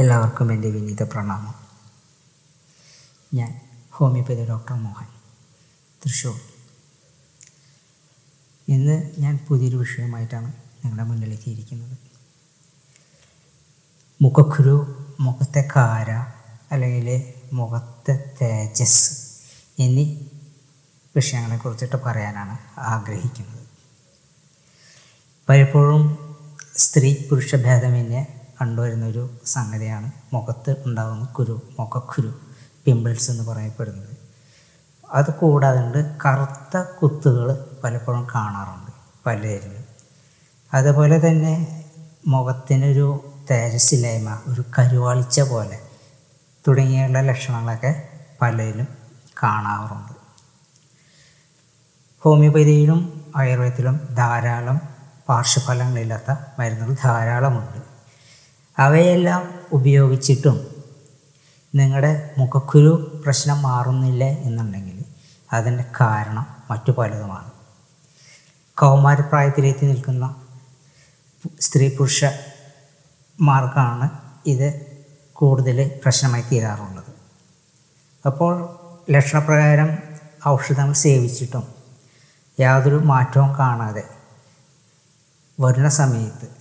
എല്ലാവർക്കും എന്റെ വിനീത പ്രണാമം. ഞാൻ ഹോമിയോപ്പതി ഡോക്ടർ മോഹൻ തൃശ്ശൂർ ഇന്ന് ഞാൻ പുതിയൊരു വിഷയമായിട്ടാണ് നിങ്ങളുടെ മുന്നിലേക്ക് ഇരിക്കുന്നത്. മുഖക്കുരു മുഖത്തെ കാര അല്ലെങ്കിൽ മുഖത്തെ തേജസ് എന്നീ വിഷയങ്ങളെക്കുറിച്ചിട്ട് പറയാനാണ് ആഗ്രഹിക്കുന്നത്. പലപ്പോഴും സ്ത്രീ പുരുഷ ഭേദമന്യേ കണ്ടുവരുന്നൊരു സംഗതിയാണ് മുഖത്ത് ഉണ്ടാകുന്ന കുരു മുഖക്കുരു പിമ്പിൾസ് എന്ന് പറയപ്പെടുന്നത്. അത് കൂടാതെ കറുത്ത കുത്തുകൾ പലപ്പോഴും കാണാറുണ്ട് പലരിലും. അതുപോലെ തന്നെ മുഖത്തിനൊരു തേജസ്സില്ലായ്മ ഒരു കരുവാളിച്ച പോലെ തുടങ്ങിയുള്ള ലക്ഷണങ്ങളൊക്കെ പലരിലും കാണാറുണ്ട്. ഹോമിയോപതിയിലും ആയുർവേദത്തിലും ധാരാളം പാർശ്വഫലങ്ങളില്ലാത്ത മരുന്നുകൾ ധാരാളമുണ്ട്. അവയെല്ലാം ഉപയോഗിച്ചിട്ടും നിങ്ങളുടെ മുഖക്കുരു പ്രശ്നം മാറുന്നില്ല എന്നുണ്ടെങ്കിൽ അതിന്റെ കാരണം മറ്റു പലതുമാണ്. കൗമാരപ്രായത്തിലേക്ക് നിൽക്കുന്ന സ്ത്രീ പുരുഷന്മാർക്കാണ് ഇത് കൂടുതൽ പ്രശ്നമായി തീരാറുള്ളത്. അപ്പോൾ ലക്ഷണപ്രകാരം ഔഷധങ്ങൾ സേവിച്ചിട്ടും യാതൊരു മാറ്റവും കാണാതെ വരുന്ന സമയത്ത്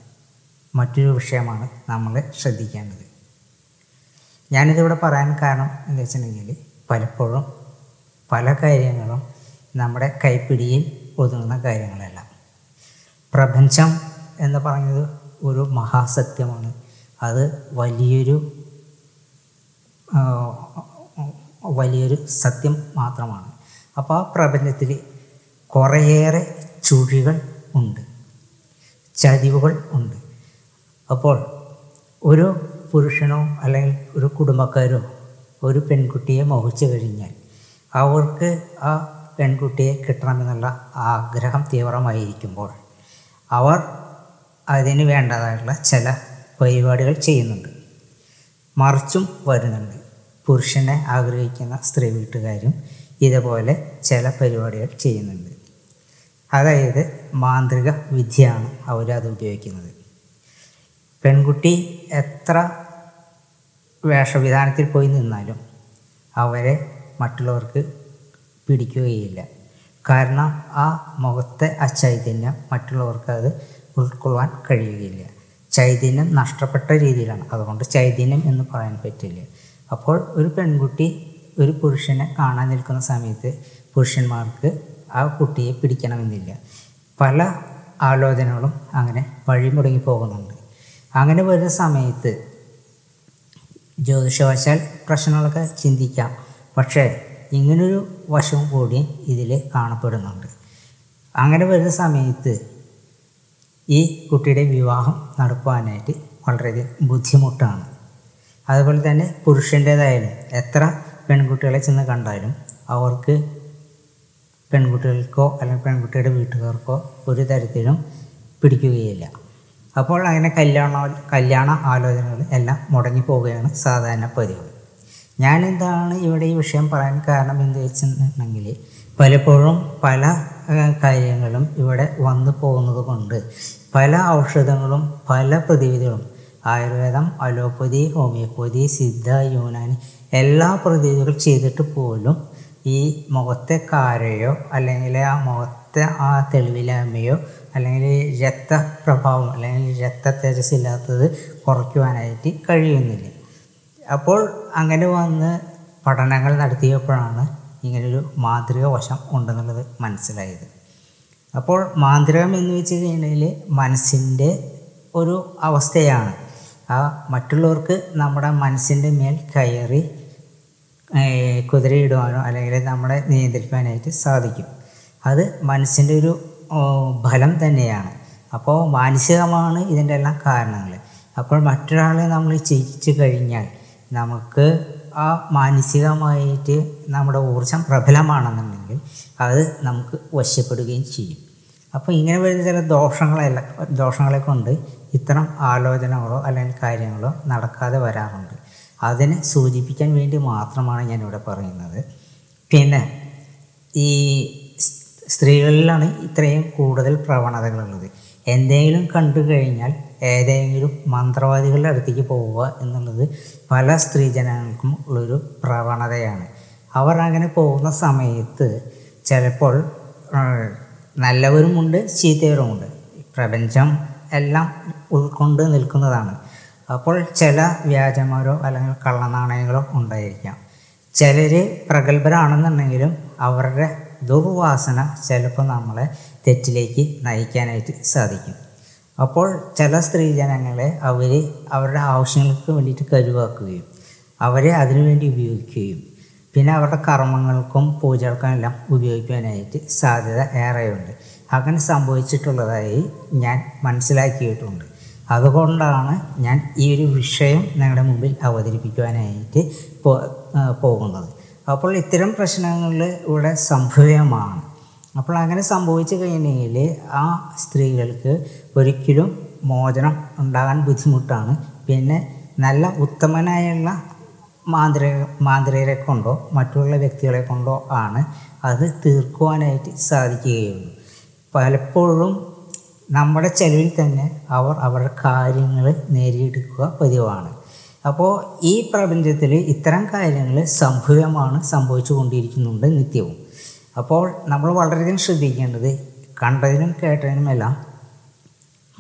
മറ്റൊരു വിഷയമാണ് നമ്മൾ ശ്രദ്ധിക്കേണ്ടത്. ഞാനിതിവിടെ പറയാൻ കാരണം എന്താ വെച്ചിട്ടുണ്ടെങ്കിൽ പലപ്പോഴും പല കാര്യങ്ങളും നമ്മുടെ കൈപ്പിടിയിൽ ഒതുങ്ങുന്ന കാര്യങ്ങളല്ല. പ്രപഞ്ചം എന്ന് പറയുന്നത് ഒരു മഹാസത്യമാണ്. അത് വലിയൊരു വലിയൊരു സത്യം മാത്രമാണ്. അപ്പോൾ ആ പ്രപഞ്ചത്തിൽ കുറേയേറെ ചുഴികൾ ഉണ്ട് ചതിവുകൾ ഉണ്ട്. അപ്പോൾ ഒരു പുരുഷനോ അല്ലെങ്കിൽ ഒരു കുടുംബക്കാരോ ഒരു പെൺകുട്ടിയെ മോഹിച്ചു കഴിഞ്ഞാൽ അവർക്ക് ആ പെൺകുട്ടിയെ കിട്ടണമെന്നുള്ള ആഗ്രഹം തീവ്രമായിരിക്കുമ്പോൾ അവർ അതിന് വേണ്ടതായിട്ടുള്ള ചില പരിപാടികൾ ചെയ്യുന്നുണ്ട്. മറിച്ചും വരുന്നുണ്ട്. പുരുഷനെ ആഗ്രഹിക്കുന്ന സ്ത്രീ വീട്ടുകാരും ഇതുപോലെ ചില പരിപാടികൾ ചെയ്യുന്നുണ്ട്. അതായത് മാന്ത്രിക വിദ്യയാണ് അവരത് ഉപയോഗിക്കുന്നത്. പെൺകുട്ടി എത്ര വേഷവിധാനത്തിൽ പോയി നിന്നാലും അവരെ മറ്റുള്ളവർക്ക് പിടിക്കുകയില്ല. കാരണം ആ മുഖത്തെ ആ ചൈതന്യം മറ്റുള്ളവർക്ക് അത് ഉൾക്കൊള്ളാൻ കഴിയുകയില്ല. ചൈതന്യം നഷ്ടപ്പെട്ട രീതിയിലാണ്. അതുകൊണ്ട് ചൈതന്യം എന്ന് പറയാൻ പറ്റില്ല. അപ്പോൾ ഒരു പെൺകുട്ടി ഒരു പുരുഷനെ കാണാൻ നിൽക്കുന്ന സമയത്ത് പുരുഷന്മാർക്ക് ആ കുട്ടിയെ പിടിക്കണമെന്നില്ല. പല ആലോചനകളും അങ്ങനെ വഴിമുടങ്ങി പോകുന്നുണ്ട്. അങ്ങനെ വരുന്ന സമയത്ത് ജ്യോതിഷവശാൽ പ്രശ്നങ്ങളൊക്കെ ചിന്തിക്കാം. പക്ഷേ ഇങ്ങനൊരു വശവും കൂടി ഇതിൽ കാണപ്പെടുന്നുണ്ട്. അങ്ങനെ വരുന്ന സമയത്ത് ഈ കുട്ടിയുടെ വിവാഹം നടക്കുവാനായിട്ട് വളരെയധികം ബുദ്ധിമുട്ടാണ്. അതുപോലെ തന്നെ പുരുഷന്റേതായാലും എത്ര പെൺകുട്ടികളെ ചെന്ന് കണ്ടാലും അവർക്ക് പെൺകുട്ടികൾക്കോ അല്ലെങ്കിൽ പെൺകുട്ടിയുടെ വീട്ടുകാർക്കോ ഒരു തരത്തിലും പിടിക്കുകയില്ല. അപ്പോൾ അങ്ങനെ കല്യാണ കല്യാണ ആലോചനകൾ എല്ലാം മുടങ്ങി പോവുകയാണ് സാധാരണ പതിവ് ഞാനെന്താണ് ഇവിടെ ഈ വിഷയം പറയാൻ കാരണം എന്ന് വെച്ചിട്ടുണ്ടെങ്കിൽ പലപ്പോഴും പല കാര്യങ്ങളും ഇവിടെ വന്നു പോകുന്നത് കൊണ്ട് പല ഔഷധങ്ങളും പല പ്രതിവിധികളും ആയുർവേദം അലോപ്പതി ഹോമിയോപ്പതി സിദ്ധ യൂനാനി എല്ലാ പ്രതിവിധികൾ ചെയ്തിട്ട് പോലും ഈ മുഖത്തെ കാരയോ അല്ലെങ്കിൽ ആ മുഖത്തെ ആ തെളിവിലായ്മയോ അല്ലെങ്കിൽ രക്തപ്രഭാവം അല്ലെങ്കിൽ രക്ത തേജസ് ഇല്ലാത്തത് കുറയ്ക്കുവാനായിട്ട് കഴിയുന്നില്ല. അപ്പോൾ അങ്ങനെ വന്ന് പഠനങ്ങൾ നടത്തിയപ്പോഴാണ് ഇങ്ങനൊരു മാന്ത്രിക വശം ഉണ്ടെന്നുള്ളത് മനസ്സിലായത്. അപ്പോൾ മാന്ത്രികം എന്ന് വെച്ച് കഴിഞ്ഞാൽ മനസ്സിന്റെ ഒരു അവസ്ഥയാണ്. ആ മറ്റുള്ളവർക്ക് നമ്മുടെ മനസ്സിന്റെ മേൽ കയറി കുതിരയിടുവാനോ അല്ലെങ്കിൽ നമ്മളെ നിയന്ത്രിക്കാനായിട്ട് സാധിക്കും. അത് മനസ്സിന്റെ ഒരു ഫലം തന്നെയാണ്. അപ്പോൾ മാനസികമാണ് ഇതിന്റെ എല്ലാം കാരണങ്ങൾ. അപ്പോൾ മറ്റൊരാളെ നമ്മൾ ചെയ്യിച്ചു കഴിഞ്ഞാൽ നമുക്ക് ആ മാനസികമായിട്ട് നമ്മുടെ ഊർജം പ്രബലമാണെന്നുണ്ടെങ്കിൽ അത് നമുക്ക് വശപ്പെടുകയും ചെയ്യും. അപ്പോൾ ഇങ്ങനെ വരുന്ന ചില ദോഷങ്ങളെല്ലാം ദോഷങ്ങളെ കൊണ്ട് ഇത്തരം ആലോചനകളോ അല്ലെങ്കിൽ കാര്യങ്ങളോ നടക്കാതെ വരാറുണ്ട്. അതിനെ സൂചിപ്പിക്കാൻ വേണ്ടി മാത്രമാണ് ഞാനിവിടെ പറയുന്നത്. പിന്നെ ഈ സ്ത്രീകളിലാണ് ഇത്രയും കൂടുതൽ പ്രവണതകളുള്ളത്. എന്തെങ്കിലും കണ്ടു കഴിഞ്ഞാൽ ഏതെങ്കിലും മന്ത്രവാദികളുടെ അടുത്തേക്ക് പോവുക എന്നുള്ളത് പല സ്ത്രീജനങ്ങൾക്കും ഉള്ളൊരു പ്രവണതയാണ്. അവർ അങ്ങനെ പോകുന്ന സമയത്ത് ചിലപ്പോൾ നല്ലവരുമുണ്ട് ചീത്തവരുമുണ്ട്. പ്രപഞ്ചം എല്ലാം ഉൾക്കൊണ്ട് നിൽക്കുന്നതാണ്. അപ്പോൾ ചില വ്യാജന്മാരോ അല്ലെങ്കിൽ കള്ളനാണയങ്ങളോ ഉണ്ടായിരിക്കാം. ചിലർ പ്രഗത്ഭരാണെന്നുണ്ടെങ്കിലും അവരുടെ ദുർവാസന ചിലപ്പോൾ നമ്മളെ തെറ്റിലേക്ക് നയിക്കാനായിട്ട് സാധിക്കും. അപ്പോൾ ചില സ്ത്രീജനങ്ങളെ അവർ അവരുടെ ആവശ്യങ്ങൾക്ക് വേണ്ടിയിട്ട് കരുവാക്കുകയും അവരെ അതിനുവേണ്ടി ഉപയോഗിക്കുകയും പിന്നെ അവരുടെ കർമ്മങ്ങൾക്കും പൂജകൾക്കും എല്ലാം ഉപയോഗിക്കാനായിട്ട് സാധ്യത ഏറെയുണ്ട്. അങ്ങനെ സംഭവിച്ചിട്ടുള്ളതായി ഞാൻ മനസ്സിലാക്കിയിട്ടുണ്ട്. അതുകൊണ്ടാണ് ഞാൻ ഈ ഒരു വിഷയം നിങ്ങളുടെ മുമ്പിൽ അവതരിപ്പിക്കുവാനായിട്ട് പോകുന്നത്. അപ്പോൾ ഇത്തരം പ്രശ്നങ്ങൾ ഇവിടെ സംഭവമാണ്. അപ്പോൾ അങ്ങനെ സംഭവിച്ചു കഴിഞ്ഞെങ്കിൽ ആ സ്ത്രീകൾക്ക് ഒരിക്കലും മോചനം ഉണ്ടാകാൻ ബുദ്ധിമുട്ടാണ്. പിന്നെ നല്ല ഉത്തമനായുള്ള മാന്ത്ര മാന്ത്രികരെ കൊണ്ടോ മറ്റുള്ള വ്യക്തികളെ കൊണ്ടോ ആണ് അത് തീർക്കുവാനായിട്ട് സാധിക്കുകയുള്ളൂ. പലപ്പോഴും നമ്മുടെ ചെലവിൽ തന്നെ അവർ അവരുടെ കാര്യങ്ങൾ നേടിയെടുക്കുക പതിവാണ്. അപ്പോൾ ഈ പ്രപഞ്ചത്തിൽ ഇത്തരം കാര്യങ്ങൾ സംഭവമാണ് സംഭവിച്ചു കൊണ്ടിരിക്കുന്നുണ്ട് നിത്യവും. അപ്പോൾ നമ്മൾ വളരെയധികം ശ്രദ്ധിക്കേണ്ടത് കണ്ടതിനും കേട്ടതിനുമെല്ലാം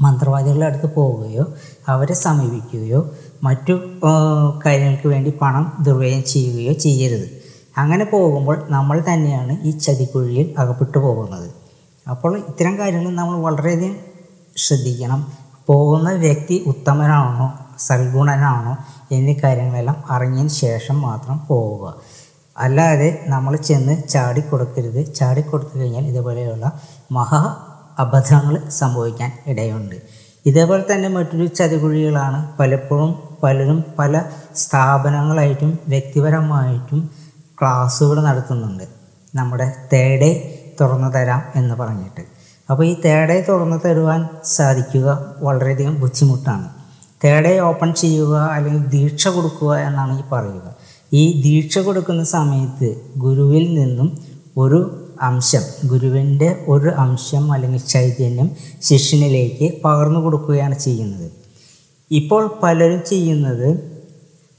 മന്ത്രവാദികളുടെ അടുത്ത് പോവുകയോ അവരെ സമീപിക്കുകയോ മറ്റു കാര്യങ്ങൾക്ക് വേണ്ടി പണം ദുർവ്യയം ചെയ്യുകയോ ചെയ്യരുത്. അങ്ങനെ പോകുമ്പോൾ നമ്മൾ തന്നെയാണ് ഈ ചതിക്കുഴിയിൽ അകപ്പെട്ടു പോകുന്നത്. അപ്പോൾ ഇത്തരം കാര്യങ്ങൾ നമ്മൾ വളരെയധികം ശ്രദ്ധിക്കണം. പോകുന്ന വ്യക്തി ഉത്തമനാണോ? സൽഗുണനാണോ എന്നീ കാര്യങ്ങളെല്ലാം അറിഞ്ഞതിന് ശേഷം മാത്രം പോവുക. അല്ലാതെ നമ്മൾ ചെന്ന് ചാടിക്കൊടുക്കരുത് ചാടിക്കൊടുത്തു കഴിഞ്ഞാൽ ഇതുപോലെയുള്ള മഹാ അബദ്ധങ്ങൾ സംഭവിക്കാൻ ഇടയുണ്ട്. ഇതേപോലെ തന്നെ മറ്റൊരു ചതികുഴികളാണ് പലപ്പോഴും പലരും പല സ്ഥാപനങ്ങളായിട്ടും വ്യക്തിപരമായിട്ടും ക്ലാസ്സുകൾ നടത്തുന്നുണ്ട്. നമ്മുടെ തേടേ തുറന്നു തരാം എന്ന് പറഞ്ഞിട്ട്. അപ്പോൾ ഈ തേടേ തുറന്നു തരുവാൻ സാധിക്കുക വളരെയധികം ബുദ്ധിമുട്ടാണ്. തേടേ ഓപ്പൺ ചെയ്യുക അല്ലെങ്കിൽ ദീക്ഷ കൊടുക്കുക എന്നാണ് ഈ പറയുക. ഈ ദീക്ഷ കൊടുക്കുന്ന സമയത്ത് ഗുരുവിൽ നിന്നും ഒരു അംശം ഗുരുവിന്റെ ഒരു അംശം അല്ലെങ്കിൽ ചൈതന്യം ശിഷ്യനിലേക്ക് പകർന്നു കൊടുക്കുകയാണ് ചെയ്യുന്നത്. ഇപ്പോൾ പലരും ചെയ്യുന്നത്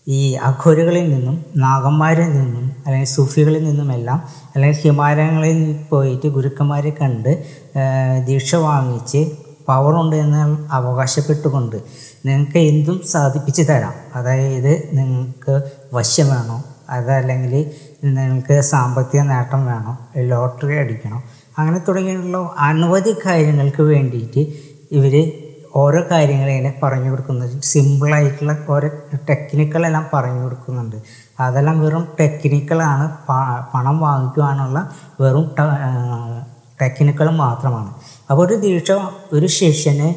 ഈ അഘോരികളിൽ നിന്നും നാഗന്മാരിൽ നിന്നും അല്ലെങ്കിൽ സൂഫികളിൽ നിന്നുമെല്ലാം അല്ലെങ്കിൽ ഹിമാലയങ്ങളിൽ പോയിട്ട് ഗുരുക്കന്മാരെ കണ്ട് ദീക്ഷ വാങ്ങിച്ച് പവറുണ്ട് എന്ന് അവകാശപ്പെട്ടുകൊണ്ട് നിങ്ങൾക്ക് എന്തും സാധിപ്പിച്ച് തരാം. അതായത് നിങ്ങൾക്ക് വശ്യം വേണോ? അതല്ലെങ്കിൽ നിങ്ങൾക്ക് സാമ്പത്തിക നേട്ടം വേണോ? ലോട്ടറി അടിക്കണോ? അങ്ങനെ തുടങ്ങിയുള്ള അനവധി കാര്യങ്ങൾക്ക് വേണ്ടിയിട്ട് ഇവർ ഓരോ കാര്യങ്ങൾ പറഞ്ഞു കൊടുക്കുന്നത്. സിമ്പിളായിട്ടുള്ള ഓരോ ടെക്നിക്കുകളെല്ലാം പറഞ്ഞു കൊടുക്കുന്നുണ്ട്. അതെല്ലാം വെറും ടെക്നിക്കുകളാണ് പണം വാങ്ങിക്കുവാനുള്ള വെറും ടെക്നിക്കുകൾ മാത്രമാണ്. അപ്പോൾ ഒരു ദീക്ഷ ഒരു ശിഷ്യന്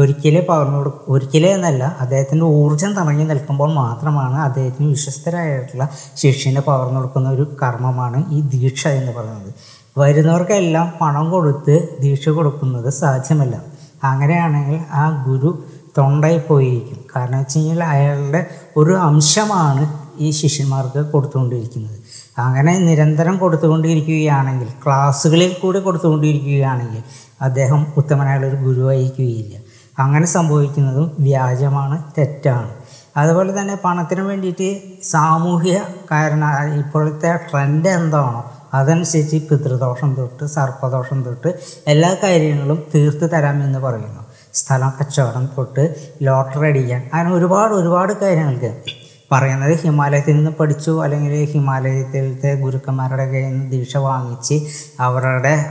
ഒരിക്കലേ പകർന്നു കൊടുക്കും ഒരിക്കലേ എന്നല്ല അദ്ദേഹത്തിന്റെ ഊർജം തണങ്ങി നിൽക്കുമ്പോൾ മാത്രമാണ് അദ്ദേഹത്തിന് വിശ്വസ്തരായിട്ടുള്ള ശിഷ്യനെ പകർന്നു കൊടുക്കുന്ന ഒരു കർമ്മമാണ് ഈ ദീക്ഷ എന്ന് പറയുന്നത്. വരുന്നവർക്കെല്ലാം പണം കൊടുത്ത് ദീക്ഷ കൊടുക്കുന്നത് സാധ്യമല്ല. അങ്ങനെയാണെങ്കിൽ ആ ഗുരു തൊണ്ടയിൽ പോയിരിക്കും. കാരണം വെച്ച് കഴിഞ്ഞാൽ അയാളുടെ ഒരു അംശമാണ് ഈ ശിഷ്യന്മാർക്ക് കൊടുത്തുകൊണ്ടിരിക്കുന്നത്. അങ്ങനെ നിരന്തരം കൊടുത്തുകൊണ്ടിരിക്കുകയാണെങ്കിൽ ക്ലാസ്സുകളിൽ കൂടി കൊടുത്തുകൊണ്ടിരിക്കുകയാണെങ്കിൽ അദ്ദേഹം ഉത്തമനായുള്ള ഒരു ഗുരുവായിരിക്കുകയില്ല അങ്ങനെ സംഭവിക്കുന്നതും വ്യാജമാണ് തെറ്റാണ്. അതുപോലെ തന്നെ പണത്തിന് വേണ്ടിയിട്ട് സാമൂഹ്യ കാരണ ഇപ്പോഴത്തെ ട്രെൻഡ് എന്താണോ അതനുസരിച്ച് പിതൃദോഷം തൊട്ട് സർപ്പദോഷം തൊട്ട് എല്ലാ കാര്യങ്ങളും തീർത്ത് തരാമെന്ന് പറയുന്നു. സ്ഥലം കച്ചവടം തൊട്ട് ലോട്ടറി അടിക്കാൻ. അങ്ങനെ ഒരുപാട് ഒരുപാട് കാര്യങ്ങൾക്ക്. പറയുന്നത് ഹിമാലയത്തിൽ നിന്ന് പഠിച്ചു അല്ലെങ്കിൽ ഹിമാലയത്തിലത്തെ ഗുരുക്കന്മാരുടെ കയ്യിൽ നിന്ന് ദീക്ഷ വാങ്ങിച്ച് അവരുടെ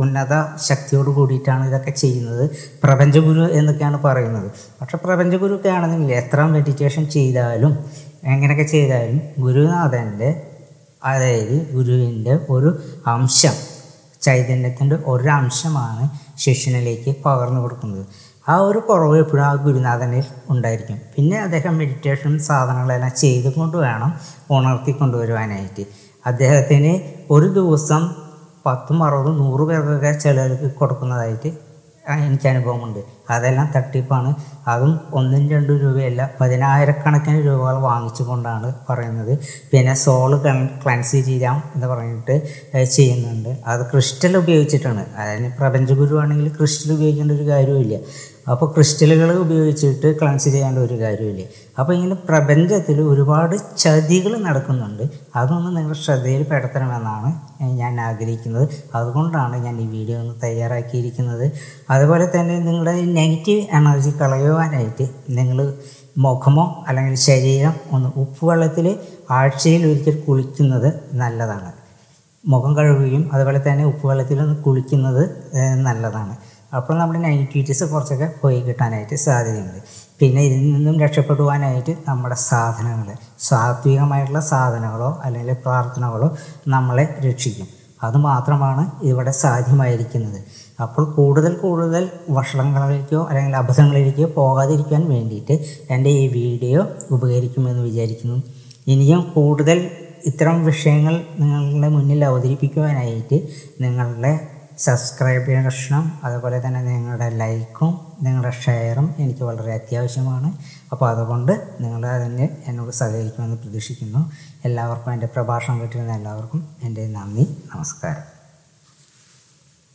ഉന്നത ശക്തിയോട് കൂടിയിട്ടാണ് ഇതൊക്കെ ചെയ്യുന്നത്. പ്രപഞ്ചഗുരു എന്നൊക്കെയാണ് പറയുന്നത്. പക്ഷെ പ്രപഞ്ചഗുരു ഒക്കെ ആണെന്നെങ്കിൽ എത്ര മെഡിറ്റേഷൻ ചെയ്താലും എങ്ങനെയൊക്കെ ചെയ്താലും ഗുരുനാഥന്റെ അതായത് ഗുരുവിന്റെ ഒരു അംശം ചൈതന്യത്തിന്റെ ഒരു അംശമാണ് ശിഷ്യനിലേക്ക് പകർന്നു കൊടുക്കുന്നത്. ആ ഒരു കുറവ് എപ്പോഴും ആ ഗുരുനാഥനിൽ ഉണ്ടായിരിക്കും. പിന്നെ അദ്ദേഹം മെഡിറ്റേഷൻ സാധനങ്ങളെല്ലാം ചെയ്തുകൊണ്ട് വേണം ഉണർത്തി കൊണ്ടുവരുവാനായിട്ട് അദ്ദേഹത്തിന് ഒരു ദിവസം പത്തും അറുപതും നൂറ് പേർക്കൊക്കെ ചിലർക്ക് കൊടുക്കുന്നതായിട്ട് എനിക്ക് അനുഭവമുണ്ട്. അതെല്ലാം തട്ടിപ്പാണ്. അതും ഒന്നും രണ്ടും രൂപയല്ല. പതിനായിരക്കണക്കിന് രൂപകൾ വാങ്ങിച്ചു കൊണ്ടാണ് പറയുന്നത്. പിന്നെ സോൾ ക്ലൻസ് ചെയ്യാം എന്ന് പറഞ്ഞിട്ട് ചെയ്യുന്നുണ്ട്. അത് ക്രിസ്റ്റൽ ഉപയോഗിച്ചിട്ടാണ്. അതായത് പ്രപഞ്ചഗുരു ആണെങ്കിൽ ക്രിസ്റ്റൽ ഉപയോഗിക്കേണ്ട ഒരു കാര്യമില്ല അപ്പോൾ ക്രിസ്റ്റലുകൾ ഉപയോഗിച്ചിട്ട് ക്ലൻസ് ചെയ്യേണ്ട ഒരു കാര്യമില്ല അപ്പോൾ ഇങ്ങനെ പ്രപഞ്ചത്തിൽ ഒരുപാട് ചതികൾ നടക്കുന്നുണ്ട്. അതൊന്നും നിങ്ങൾ ശ്രദ്ധയിൽ പെടുത്തണമെന്നാണ് ഞാൻ ആഗ്രഹിക്കുന്നത്. അതുകൊണ്ടാണ് ഞാൻ ഈ വീഡിയോ ഒന്ന് തയ്യാറാക്കിയിരിക്കുന്നത്. അതുപോലെ തന്നെ നിങ്ങളുടെ നെഗറ്റീവ് എനർജി കളയുവാനായിട്ട് നിങ്ങൾ മുഖമോ അല്ലെങ്കിൽ ശരീരം ഒന്ന് ഉപ്പുവെള്ളത്തിൽ ആഴ്ചയിൽ ഒരിക്കൽ കുളിക്കുന്നത് നല്ലതാണ്. മുഖം കഴുകുകയും അതുപോലെ തന്നെ ഉപ്പുവെള്ളത്തിൽ ഒന്ന് കുളിക്കുന്നത് നല്ലതാണ്. അപ്പോൾ നമ്മുടെ നെഗറ്റിവിറ്റീസ് കുറച്ചൊക്കെ പോയി കിട്ടാനായിട്ട് സാധ്യതയുണ്ട്. പിന്നെ ഇതിൽ നിന്നും രക്ഷപ്പെടുവാനായിട്ട് നമ്മുടെ സാധനങ്ങൾ സാത്വികമായിട്ടുള്ള സാധനങ്ങളോ അല്ലെങ്കിൽ പ്രാർത്ഥനകളോ നമ്മളെ രക്ഷിക്കും. അതുമാത്രമാണ് ഇവിടെ സാധ്യമായിരിക്കുന്നത്. അപ്പോൾ കൂടുതൽ കൂടുതൽ വഷളങ്ങളിലേക്കോ അല്ലെങ്കിൽ അബദ്ധങ്ങളിലേക്കോ പോകാതിരിക്കാൻ വേണ്ടിയിട്ട് എന്റെ ഈ വീഡിയോ ഉപകരിക്കുമെന്ന് വിചാരിക്കുന്നു. ഇനിയും കൂടുതൽ ഇത്തരം വിഷയങ്ങൾ നിങ്ങളുടെ മുന്നിൽ അവതരിപ്പിക്കുവാനായിട്ട് നിങ്ങളുടെ സബ്സ്ക്രൈബേഷനും അതുപോലെ തന്നെ നിങ്ങളുടെ ലൈക്കും നിങ്ങളുടെ ഷെയറും എനിക്ക് വളരെ അത്യാവശ്യമാണ്. അപ്പോൾ അതുകൊണ്ട് നിങ്ങൾ അതിന് എന്നോട് സഹകരിക്കുമെന്ന് പ്രതീക്ഷിക്കുന്നു. എല്ലാവർക്കും എന്റെ പ്രഭാഷണം കിട്ടിയിരുന്ന എല്ലാവർക്കും എന്റെ നന്ദി നമസ്കാരം.